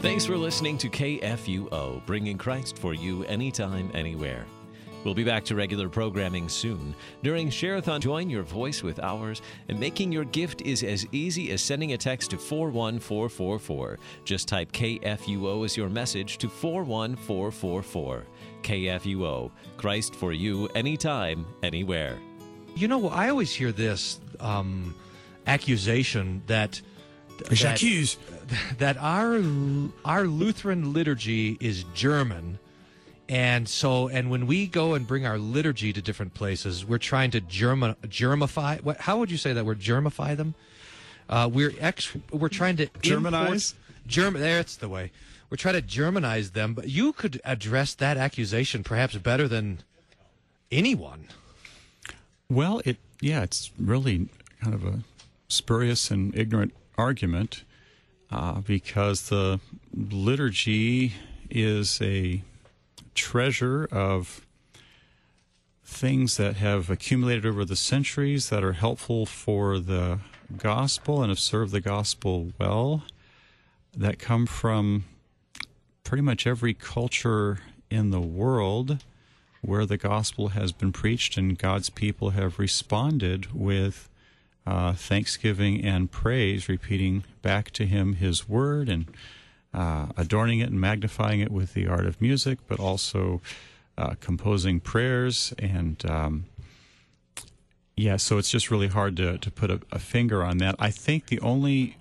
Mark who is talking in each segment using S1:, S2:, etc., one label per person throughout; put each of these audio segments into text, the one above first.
S1: Thanks for listening to KFUO, bringing Christ for you anytime, anywhere. We'll be back to regular programming soon. During Shareathon, join your voice with ours, and making your gift is as easy as sending a text to 41444. Just type KFUO as your message to 41444. KFUO, Christ for you anytime, anywhere.
S2: You know, I always hear this um, accusation that
S3: J'accuse.
S2: that, that our our Lutheran liturgy is German, and so and when we go and bring our liturgy to different places, we're trying to German germify. What? How would you say that word? Germify them. Uh, we're ex. We're trying to
S3: Germanize?
S2: import- German. That's the way. We're trying to Germanize them. But you could address that accusation perhaps better than anyone.
S3: Well, it yeah, it's really kind of a spurious and ignorant argument uh, because the liturgy is a treasure of things that have accumulated over the centuries that are helpful for the gospel and have served the gospel well that come from pretty much every culture in the world where the gospel has been preached and God's people have responded with uh, thanksgiving and praise, repeating back to Him His word and uh, adorning it and magnifying it with the art of music, but also uh, composing prayers and. Um, yeah, so it's just really hard to, to put a, a finger on that. I think the only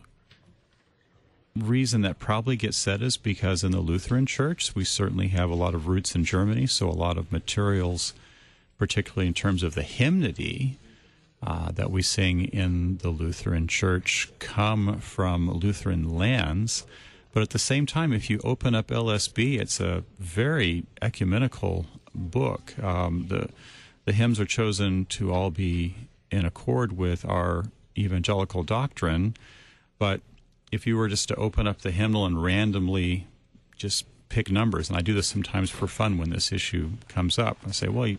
S3: reason that probably gets said is because in the Lutheran Church, we certainly have a lot of roots in Germany, so a lot of materials, particularly in terms of the hymnody uh, that we sing in the Lutheran Church, come from Lutheran lands. But at the same time, if you open up LSB, it's a very ecumenical book. Um, the the hymns are chosen to all be in accord with our evangelical doctrine, but if you were just to open up the hymnal and randomly just pick numbers, and I do this sometimes for fun when this issue comes up, I say, well, you,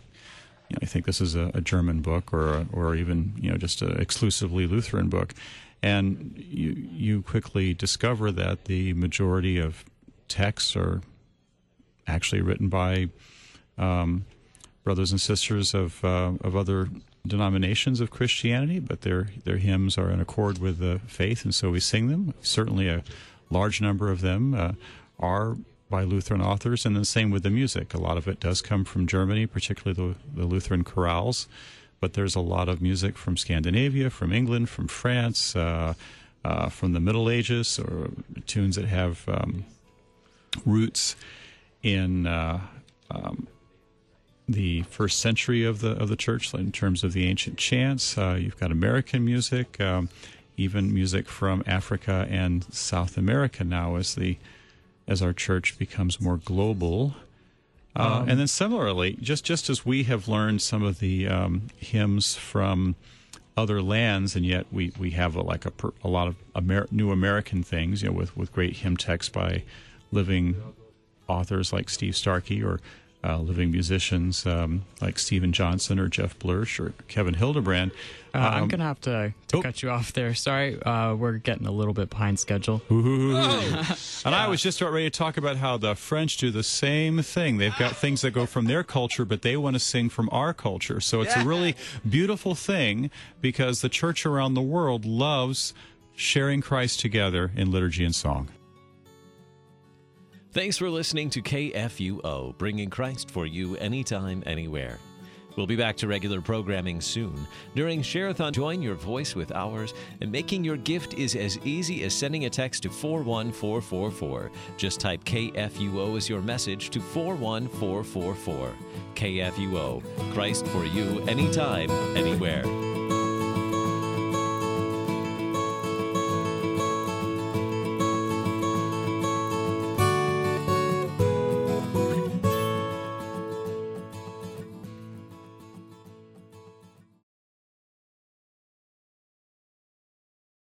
S3: you know, I think this is a, a German book or a, or even you know just an exclusively Lutheran book, and you you quickly discover that the majority of texts are actually written by um, brothers and sisters of uh, of other denominations of Christianity, but their their hymns are in accord with the faith, and so we sing them. Certainly, a large number of them uh, are by Lutheran authors, and the same with the music. A lot of it does come from Germany, particularly the, the Lutheran chorales, but there's a lot of music from Scandinavia, from England, from France, uh, uh, from the Middle Ages, or tunes that have um, roots in. Uh, um, the first century of the of the church in terms of the ancient chants. Uh, you've got American music, um, even music from Africa and South America now as the as our church becomes more global. Uh, and then similarly, just just as we have learned some of the um, hymns from other lands, and yet we, we have a, like a, per, a lot of Amer- new American things, you know, with, with great hymn texts by living authors like Steve Starke or uh, living musicians um, like Stephen Johnson or Jeff Blersch or Kevin Hildebrand.
S4: Uh, I'm
S3: Um,
S4: gonna have to, to
S3: oh.
S4: cut you off there. Sorry, uh, we're getting a little bit behind schedule.
S3: And I was just about ready to talk about how the French do the same thing. They've got things that go from their culture, but they want to sing from our culture. So it's a really beautiful thing because the church around the world loves sharing Christ together in liturgy and song.
S1: Thanks for listening to KFUO, bringing Christ for you anytime, anywhere. We'll be back to regular programming soon. During Shareathon, join your voice with ours, and making your gift is as easy as sending a text to 41444. Just type KFUO as your message to 41444. KFUO, Christ for you anytime, anywhere.